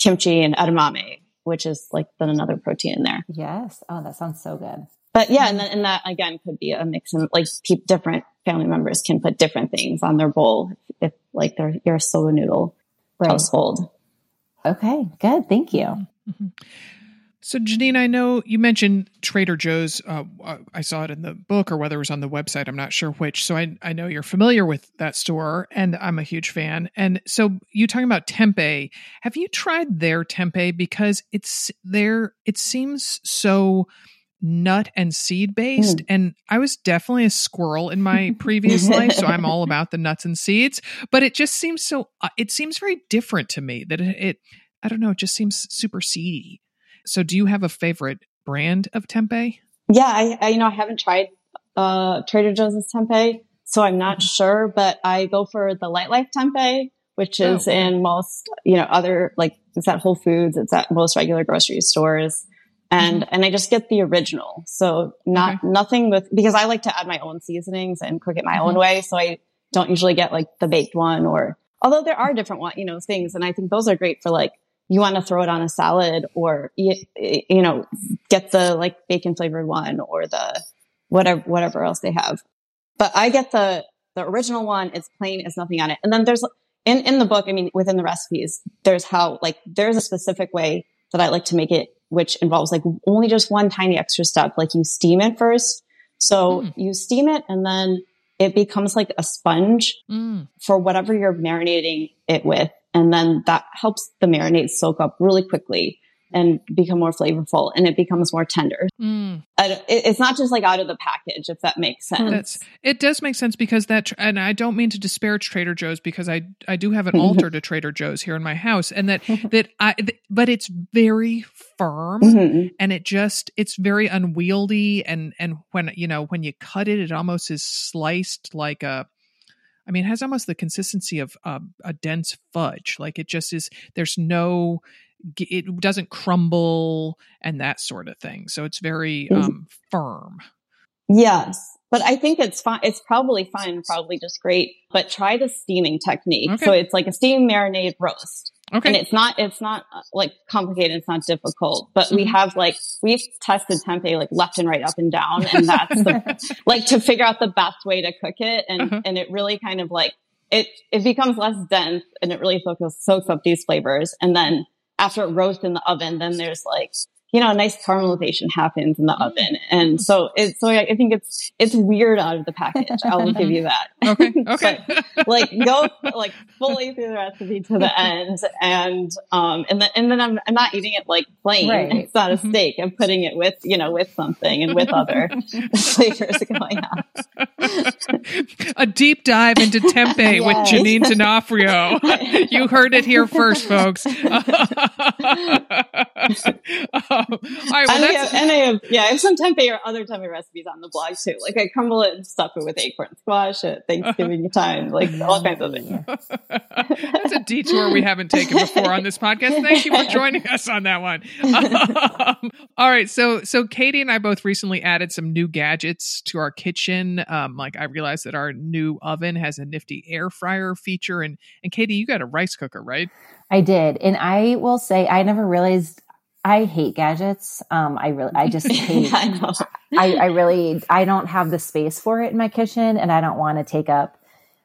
D: kimchi and edamame, which is like then another protein in there.
C: Yes. Oh, that sounds so good.
D: But yeah, and, then, and that again could be a mix of like pe- different family members can put different things on their bowl if, if like they're you're a soba noodle right. household.
C: Okay, good. Thank you.
B: Mm-hmm. So, Jeanine, I know you mentioned Trader Joe's. Uh, uh, I saw it in the book or whether it was on the website. I'm not sure which. So, I, I know you're familiar with that store and I'm a huge fan. And so, you talking about tempeh. Have you tried their tempeh? Because it's there, it seems so nut and seed based. Mm. And I was definitely a squirrel in my previous life. So I'm all about the nuts and seeds. But it just seems so, uh, it seems very different to me that it, it, I don't know, it just seems super seedy. So do you have a favorite brand of tempeh?
D: Yeah, I, I you know, I haven't tried uh, Trader Joe's tempeh. So I'm not mm-hmm. sure, but I go for the Lightlife tempeh, which is oh. in most, you know, other, like it's at Whole Foods, it's at most regular grocery stores and mm-hmm. and I just get the original. So not okay. nothing with because I like to add my own seasonings and cook it my mm-hmm. own way. So I don't usually get like the baked one or although there are different one, you know, things and I think those are great for like you want to throw it on a salad or you, you know, get the like bacon flavored one or the whatever whatever else they have. But I get the the original one, it's plain, it's nothing on it. And then there's in in the book, I mean within the recipes, there's how like there's a specific way that I like to make it which involves like only just one tiny extra step. Like you steam it first. So mm. you steam it and then it becomes like a sponge mm. for whatever you're marinating it with. And then that helps the marinade soak up really quickly and become more flavorful and it becomes more tender. Mm. it's not just like out of the package, if that makes sense. That's,
B: it does make sense because that, and I don't mean to disparage Trader Joe's because I, I do have an altar to Trader Joe's here in my house and that, that I, but it's very firm mm-hmm. and it just, it's very unwieldy. And, and when, you know, when you cut it, it almost is sliced like a, I mean, it has almost the consistency of uh, a dense fudge. Like it just is. There's no it doesn't crumble and that sort of thing. So it's very um, firm.
D: Yes. But I think it's fine. It's probably fine, probably just great. But try the steaming technique. Okay. So it's like a steam marinade roast. Okay. And it's not, it's not uh, like complicated. It's not difficult, but mm-hmm. we have like, we've tested tempeh like left and right, up and down. And that's the, like to figure out the best way to cook it. And, uh-huh. and it really kind of like, it, it becomes less dense and it really soaks, soaks up these flavors. And then after it roasts in the oven, then there's like, you know, a nice caramelization happens in the mm. oven. And so it's, so I think it's, it's weird out of the package. I'll give you that.
B: Okay. Okay.
D: but, like go like fully through the recipe to the end. And, um, and then, and then I'm, I'm not eating it like plain. Right. It's not a mm-hmm. steak. I'm putting it with, you know, with something and with other flavors going on.
B: a deep dive into tempeh yes. with Jeanine Donofrio. you heard it here first, folks.
D: All right, well, and, I have, and I have, yeah, I have some tempeh or other tempeh recipes on the blog too. Like I crumble it and stuff it with acorn squash at Thanksgiving time, like all kinds of things.
B: That's a detour we haven't taken before on this podcast. Thank you for joining us on that one. Um, all right, so so Katie and I both recently added some new gadgets to our kitchen. Um, like I realized that our new oven has a nifty air fryer feature, and and Katie, you got a rice cooker, right?
C: I did. And I will say I never realized I hate gadgets. Um, I really, I just hate, I, I, I, really, I don't have the space for it in my kitchen and I don't want to take up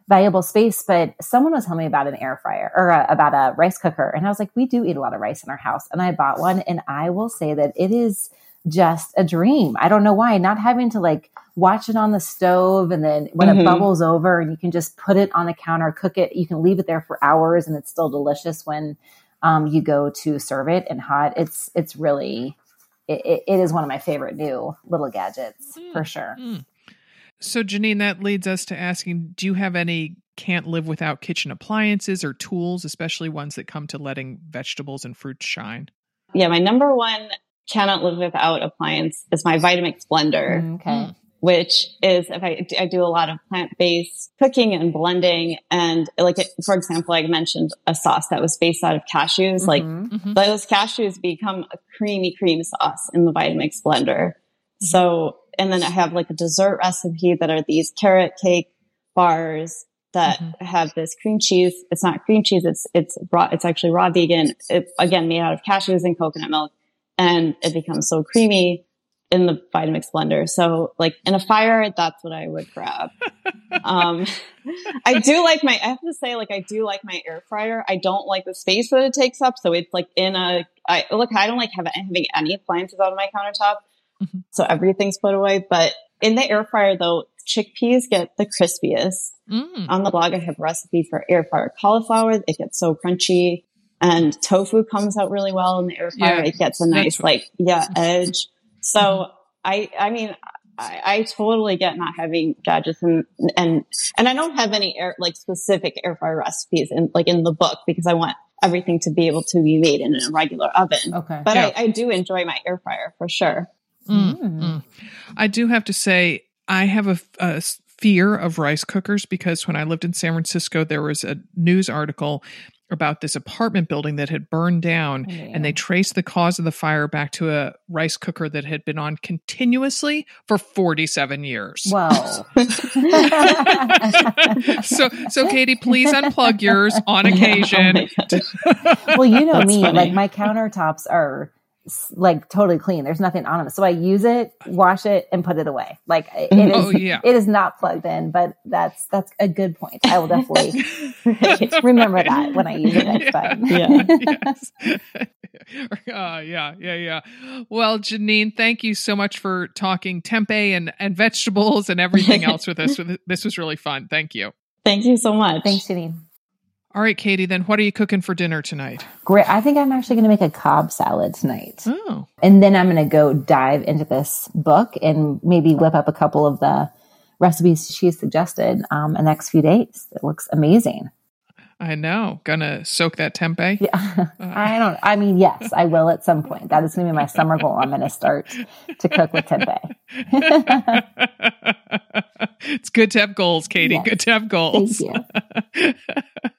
C: valuable space. But someone was telling me about an air fryer or a, about a rice cooker. And I was like, we do eat a lot of rice in our house. And I bought one and I will say that it is just a dream. I don't know why. Not having to like watch it on the stove and then when mm-hmm. it bubbles over and you can just put it on the counter, cook it. You can leave it there for hours and it's still delicious when um, you go to serve it and hot. It's it's really it, it is one of my favorite new little gadgets mm. for sure. Mm.
B: So Jeanine, that leads us to asking: Do you have any can't live without kitchen appliances or tools, especially ones that come to letting vegetables and fruits shine?
D: Yeah, my number one cannot live without appliance is my Vitamix blender.
C: Mm, okay.
D: Which is if I, I do a lot of plant-based cooking and blending and like, for example, I mentioned a sauce that was based out of cashews, mm-hmm, like mm-hmm. those cashews become a creamy cream sauce in the Vitamix blender. Mm-hmm. So, and then I have like a dessert recipe that are these carrot cake bars that mm-hmm. have this cream cheese. It's not cream cheese. It's, it's raw. It's actually raw vegan. It's again made out of cashews and coconut milk and it becomes so creamy in the Vitamix blender. So like in a fire, that's what I would grab. um, I do like my, I have to say, like, I do like my air fryer. I don't like the space that it takes up. So it's like in a, I look, I don't like have, having any appliances on my countertop. Mm-hmm. So everything's put away. But in the air fryer though, chickpeas get the crispiest. Mm. On the blog, I have a recipe for air fryer cauliflower. It gets so crunchy and tofu comes out really well in the air fryer. Yeah, it gets a nice, like, yeah, edge. So mm-hmm. I, I mean, I, I, totally get not having gadgets and, and, and I don't have any air, like specific air fryer recipes in, like in the book because I want everything to be able to be made in a regular oven.
C: Okay.
D: But yeah. I, I, do enjoy my air fryer for sure.
B: Mm, mm. I do have to say, I have a, a fear of rice cookers because when I lived in San Francisco, there was a news article about this apartment building that had burned down yeah. and they traced the cause of the fire back to a rice cooker that had been on continuously for 47 years.
C: Wow.
B: so so Katie, please unplug yours on oh occasion.
C: Oh well, you know That's me, funny. like my countertops are like totally clean. There's nothing on them. So I use it, wash it, and put it away. Like it is, oh, yeah. it is not plugged in, but that's that's a good point. I will definitely remember that when I use it next time.
B: Yeah. uh, yeah, yeah, yeah. Well, Jeanine, thank you so much for talking tempeh and and vegetables and everything else with us. This was really fun. Thank you.
D: Thank you so much.
C: Thanks, Jeanine.
B: All right, Katie, then what are you cooking for dinner tonight?
C: Great. I think I'm actually going to make a Cobb salad tonight.
B: Oh.
C: And then I'm going to go dive into this book and maybe whip up a couple of the recipes she suggested um, the next few days. It looks amazing.
B: I know. Gonna soak that tempeh?
C: Yeah. Uh. I don't, I mean, yes, I will at some point. That is going to be my summer goal. I'm going to start to cook with tempeh.
B: it's good to have goals, Katie. Yes. Good to have goals.
C: Thank you.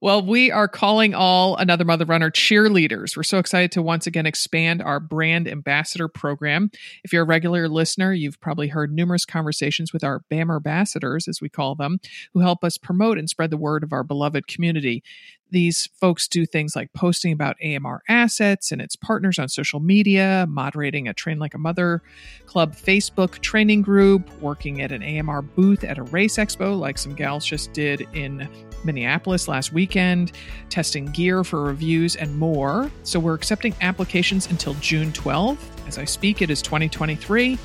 B: Well, we are calling all Another Mother Runner cheerleaders. We're so excited to once again expand our brand ambassador program. If you're a regular listener, you've probably heard numerous conversations with our BAM ambassadors, as we call them, who help us promote and spread the word of our beloved community. These folks do things like posting about AMR assets and its partners on social media, moderating a Train Like a Mother Club Facebook training group, working at an AMR booth at a race expo, like some gals just did in Minneapolis last weekend, testing gear for reviews and more. So we're accepting applications until June 12th. As I speak, it is 2023.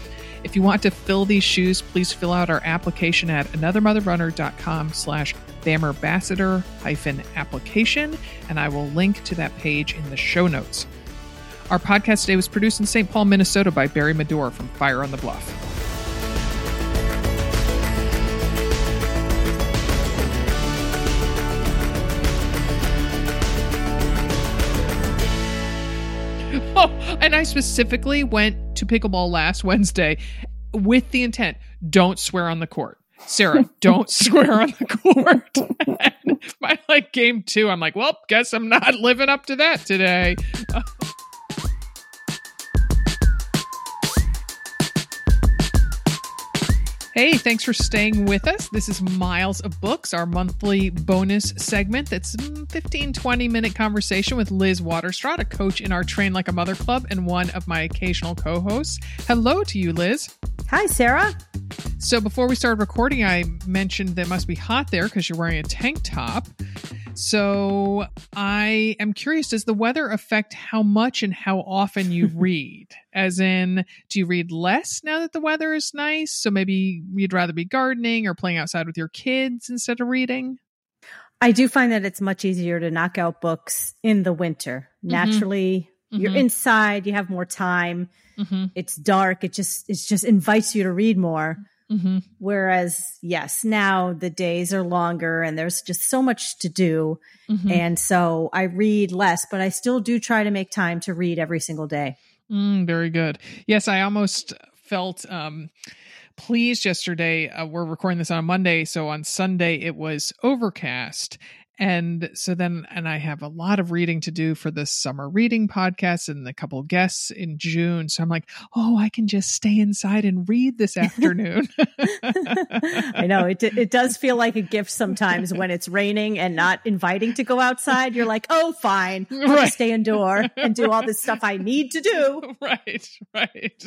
B: If you want to fill these shoes, please fill out our application at anothermotherrunner.com slash BAMambassador hyphen application, and I will link to that page in the show notes. Our podcast today was produced in St. Paul, Minnesota by Barry Medore from Fire on the Bluff. Oh, and I specifically went to pickleball last Wednesday with the intent don't swear on the court. Sarah, don't swear on the court. by like game two, I'm like, well, guess I'm not living up to that today. Hey, thanks for staying with us. This is Miles of Books, our monthly bonus segment that's mm, 15, 20 minute conversation with Liz Waterstraat, a coach in our Train Like a Mother Club and one of my occasional co hosts. Hello to you, Liz.
E: Hi, Sarah.
B: So, before we started recording, I mentioned that it must be hot there because you're wearing a tank top. So I am curious does the weather affect how much and how often you read? As in, do you read less now that the weather is nice? So maybe you'd rather be gardening or playing outside with your kids instead of reading?
E: I do find that it's much easier to knock out books in the winter.
B: Mm-hmm.
E: Naturally, you're
B: Mhm.
E: inside, you have more time.
B: Mm-hmm.
E: It's dark. It just it just invites you to read more.
B: Mm-hmm.
E: Whereas, yes, now the days are longer and there's just so much to do.
B: Mm-hmm.
E: And so I read less, but I still do try to make time to read every single day.
B: Mm, very good. Yes, I almost felt um, pleased yesterday. Uh, we're recording this on a Monday, so on Sunday it was overcast. And so then, and I have a lot of reading to do for this summer reading podcast and a couple guests in June. So I'm like, oh, I can just stay inside and read this afternoon.
E: I know it it does feel like a gift sometimes when it's raining and not inviting to go outside. You're like, "Oh, fine. I'll
B: Right.
E: stay indoor and do all this stuff I need to do."
B: right, right.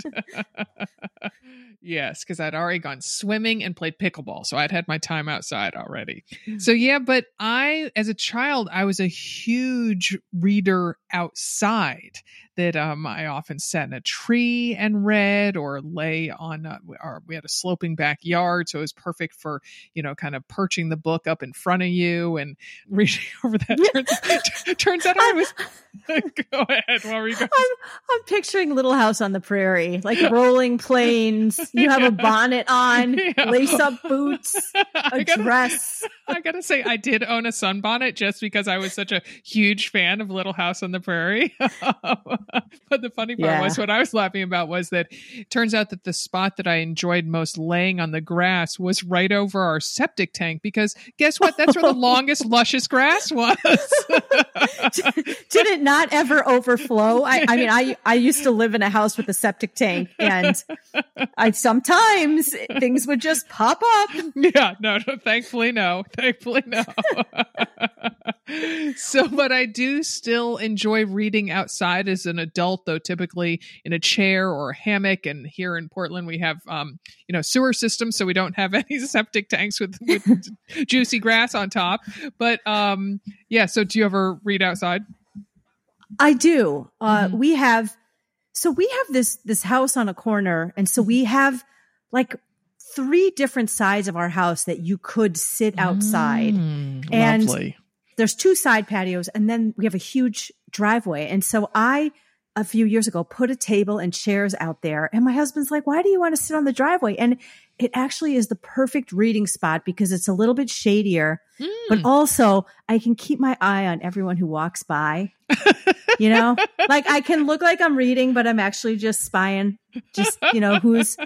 B: yes, because I'd already gone swimming and played pickleball. So I'd had my time outside already. So, yeah, but I, as a child, I was a huge reader outside that um, I often sat in a tree and read or lay on, uh, or we had a sloping backyard. So it was perfect for, you know, kind of perching the book up in front of you and reading over that. turns, turns out I was, go ahead. What were you going
E: I'm I'm picturing Little House on the Prairie, like rolling plains. You have a bonnet on,
B: Yeah.
E: lace up boots,
B: I
E: a
B: gotta,
E: dress.
B: I gotta say, I did own a sunbonnet just because I was such a huge fan of Little House on the Prairie. but the funny part
E: Yeah.
B: was what I was laughing about was that it turns out that the spot that I enjoyed most laying on the grass was right over our septic tank because guess what? That's where the longest, luscious grass was.
E: Did it not ever overflow? I, I mean, I I used to live in a house with a septic tank, and I sometimes things would just pop up.
B: yeah, no, no, thankfully no. Thankfully no. so, but I do still enjoy reading outside as an adult, though typically in a chair or a hammock. And here in Portland, we have, um, you know, sewer systems, so we don't have any septic tanks with, with juicy grass on top. But um, yeah, so do you ever read outside?
E: I do. Uh,
B: Mhm.
E: We have, so we have this this house on a corner, and so we have like three different sides of our house that you could sit outside.
B: Mm,
E: And-
B: lovely.
E: There's two side patios, and then we have a huge driveway. And so I, a few years ago, put a table and chairs out there, and my husband's like, "Why do you want to sit on the driveway?" And it actually is the perfect reading spot because it's a little bit shadier, but
B: Mm.
E: also I can keep my eye on everyone who walks by. you know, like I can look like I'm reading, but I'm actually just spying. Just you know, who's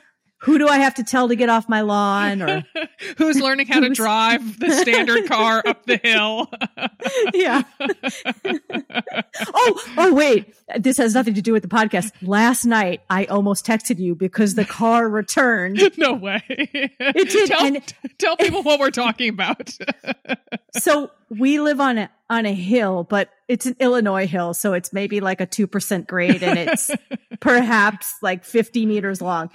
E: who do I have to tell to get off my lawn? Or
B: Who's learning how to drive the standard car up the hill?
E: yeah. oh, oh, wait. This has nothing to do with the podcast. Last night, I almost texted you because the car returned.
B: no way.
E: It did,
B: Tell,
E: and-
B: tell people what we're talking about.
E: So we live on a on a hill, but it's an Illinois hill, so it's maybe like a two percent grade, and it's perhaps like fifty meters long.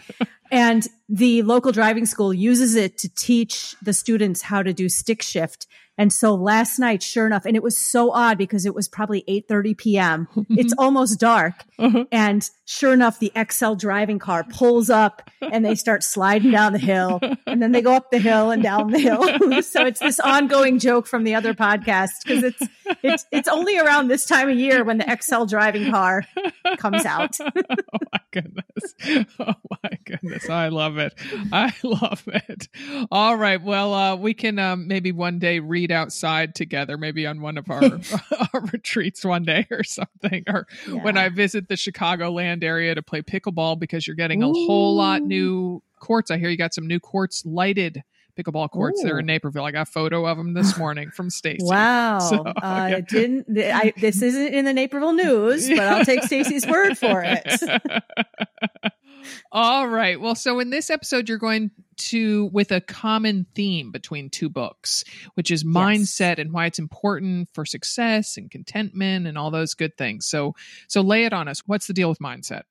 E: And the local driving school uses it to teach the students how to do stick shift. And so last night, sure enough, and it was so odd because it was probably eight thirty p.m. It's almost dark,
B: Uh-huh.
E: and sure enough, the XL driving car pulls up and they start sliding down the hill and then they go up the hill and down the hill. so it's this ongoing joke from the other podcast because it's, it's, it's only around this time of year when the XL driving car comes out.
B: oh my goodness. Oh my goodness. I love it. I love it. All right. Well, uh, we can um, maybe one day read outside together, maybe on one of our, our retreats one day or something, or when I visit the Chicagoland area to play pickleball because you're getting a whole lot new courts. I hear you got some new courts lighted pickleball courts there in Naperville. I got a photo of them this morning from Stacy.
E: Wow.
B: So,
E: uh,
B: yeah.
E: it didn't, I, this isn't in the Naperville news, but I'll take Stacy's word for it.
B: All right. Well, so in this episode, you're going to with a common theme between two books, which is mindset and why it's important for success and contentment and all those good things. So, so lay it on us. What's the deal with mindset?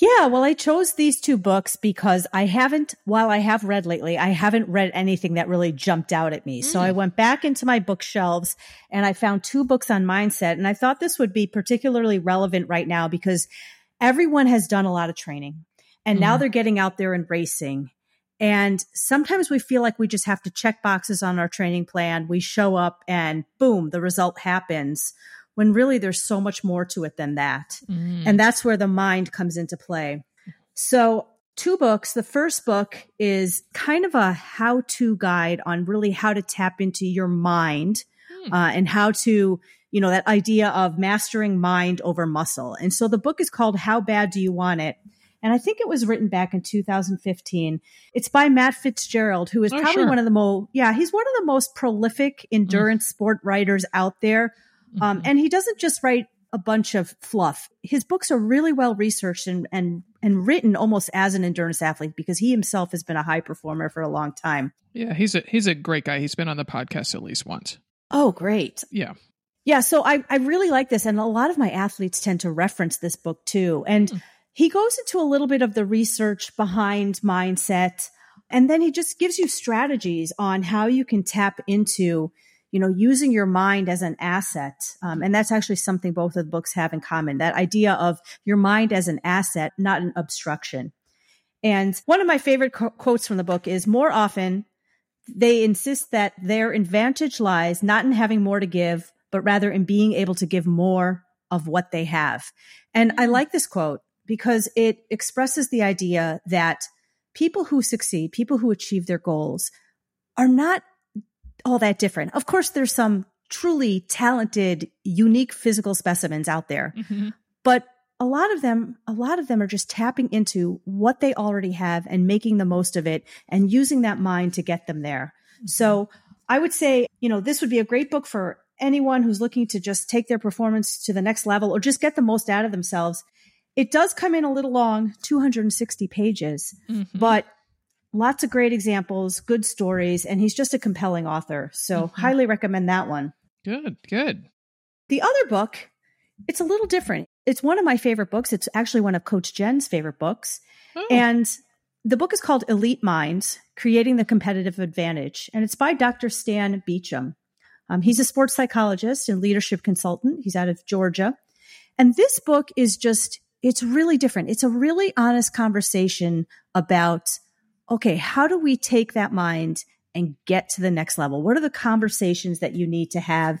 E: Yeah, well, I chose these two books because I haven't, while I have read lately, I haven't read anything that really jumped out at me. Mm. So I went back into my bookshelves and I found two books on mindset. And I thought this would be particularly relevant right now because everyone has done a lot of training and mm. now they're getting out there and racing. And sometimes we feel like we just have to check boxes on our training plan. We show up and boom, the result happens when really there's so much more to it than that. Mm. And that's where the mind comes into play. So, two books. The first book is kind of a how to guide on really how to tap into your mind mm. uh, and how to, you know, that idea of mastering mind over muscle. And so the book is called How Bad Do You Want It? And I think it was written back in 2015. It's by Matt Fitzgerald, who is oh, probably sure. one of the most, yeah, he's one of the most prolific endurance mm. sport writers out there. Um, mm-hmm. and he doesn't just write a bunch of fluff. His books are really well researched and, and, and written almost as an endurance athlete because he himself has been a high performer for a long time.
B: Yeah, he's a he's a great guy. He's been on the podcast at least once.
E: Oh, great.
B: Yeah.
E: Yeah, so I, I really like this. And a lot of my athletes tend to reference this book too. And mm. he goes into a little bit of the research behind mindset. And then he just gives you strategies on how you can tap into you know, using your mind as an asset. Um, and that's actually something both of the books have in common that idea of your mind as an asset, not an obstruction. And one of my favorite co- quotes from the book is more often they insist that their advantage lies not in having more to give, but rather in being able to give more of what they have. And I mm. like this quote because it expresses the idea that people who succeed, people who achieve their goals are not all that different. Of course, there's some truly talented, unique physical specimens out there, mm-hmm. but a lot of them, a lot of them are just tapping into what they already have and making the most of it and using that mind to get them there. Mm-hmm. So I would say, you know, this would be a great book for anyone who's looking to just take their performance to the next level or just get the most out of themselves. It does come in a little long, 260 pages, mm-hmm. but lots of great examples, good stories, and he's just a compelling author. So, mm-hmm. highly recommend that one.
B: Good, good.
E: The other book, it's a little different. It's one of my favorite books. It's actually one of Coach Jen's favorite books. Oh. And the book is called Elite Minds Creating the Competitive Advantage. And it's by Dr. Stan Beecham. Um, he's a sports psychologist and leadership consultant. He's out of Georgia. And this book is just, it's really different. It's a really honest conversation about okay, how do we take that mind and get to the next level? What are the conversations that you need to have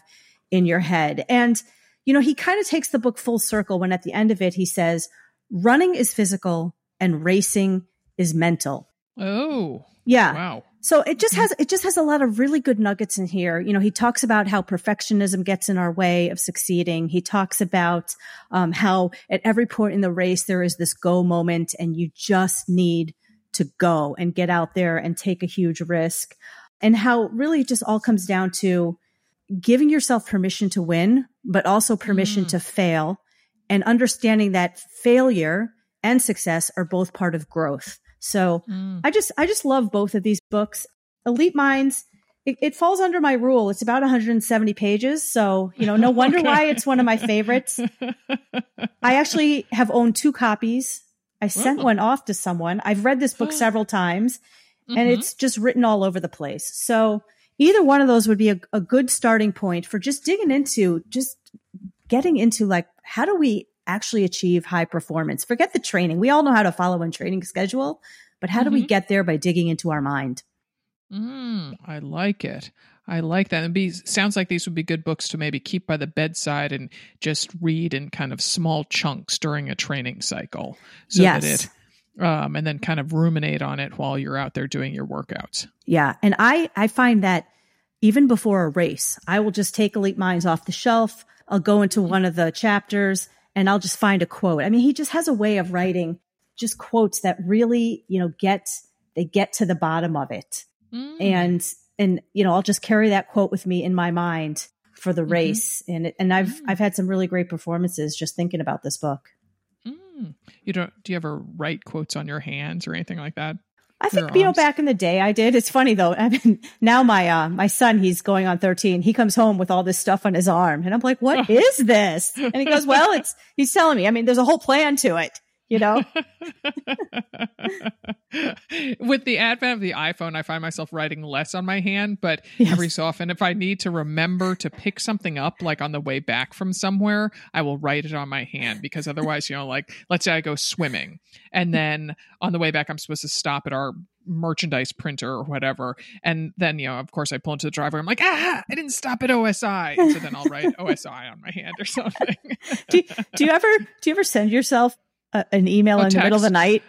E: in your head? And, you know, he kind of takes the book full circle when at the end of it, he says, running is physical and racing is mental.
B: Oh,
E: yeah.
B: Wow.
E: So it just has it just has a lot of really good nuggets in here. You know, he talks about how perfectionism gets in our way of succeeding. He talks about um, how at every point in the race there is this go moment, and you just need to go and get out there and take a huge risk and how really it just all comes down to giving yourself permission to win, but also permission mm. to fail and understanding that failure and success are both part of growth. So mm. I just, I just love both of these books. Elite Minds, it, it, falls under my rule. It's about 170 pages. So, you know, no wonder okay. why it's one of my favorites. I actually have owned two copies I sent oh. one off to someone. I've read this book several times mm-hmm. and it's just written all over the place. So either one of those would be a, a good starting point for just digging into just getting into like, how do we actually achieve high performance? Forget the training. We all know how to follow a training schedule, but how mm-hmm. do we mm-hmm. get there by digging into our mind?
B: Mm, I like it. I like that. And be sounds like these would be good books to maybe keep by the bedside and just read in kind of small chunks during a training cycle.
E: So yes. that it
B: um, and then kind of ruminate on it while you're out there doing your workouts.
E: Yeah. And I I find that even before a race, I will just take Elite Minds off the shelf. I'll go into one of the chapters and I'll just find a quote. I mean, he just has a way of writing just quotes that really, you know, get they get to the bottom of it. Mm. And and you know, I'll just carry that quote with me in my mind for the mm-hmm. race. And and I've mm. I've had some really great performances just thinking about this book.
B: Mm. You don't? Do you ever write quotes on your hands or anything like that?
E: I think you know back in the day I did. It's funny though. I mean, now my uh, my son he's going on 13. He comes home with all this stuff on his arm, and I'm like, "What is this?" And he goes, "Well, it's." He's telling me. I mean, there's a whole plan to it. You know?
B: With the advent of the iPhone, I find myself writing less on my hand, but
E: Yes.
B: every so often, if I need to remember to pick something up, like on the way back from somewhere, I will write it on my hand because otherwise, you know, like let's say I go swimming and then on the way back, I'm supposed to stop at our merchandise printer or whatever. And then, you know, of course, I pull into the driveway. I'm like, ah, I didn't stop at OSI. So then I'll write OSI on my hand or something.
E: do, do you ever do you ever send yourself a, an email
B: Oh,
E: in the middle of the night?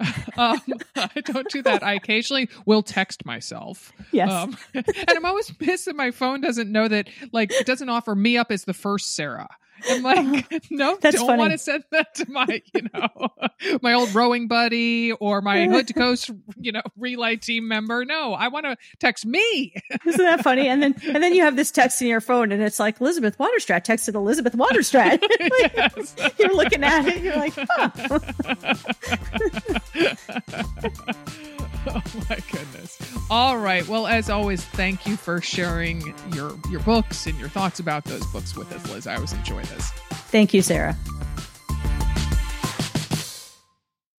B: um, I don't do that. I occasionally will text myself.
E: Yes.
B: Um, and I'm always pissed that my phone doesn't know that, like, it doesn't offer me up as the first Sarah. I'm like, no,
E: That's
B: don't
E: funny.
B: want to send that to my, you know, my old rowing buddy or my Hood to Coast, you know, relay team member. No, I want to text me.
E: Isn't that funny? And then and then you have this text in your phone and it's like Elizabeth Waterstraat texted Elizabeth Waterstraat. Like. You're looking at it, you're like, huh.
B: oh my goodness. All right. Well, as always, thank you for sharing your your books and your thoughts about those books with us, Liz. I always enjoy this.
E: Thank you, Sarah.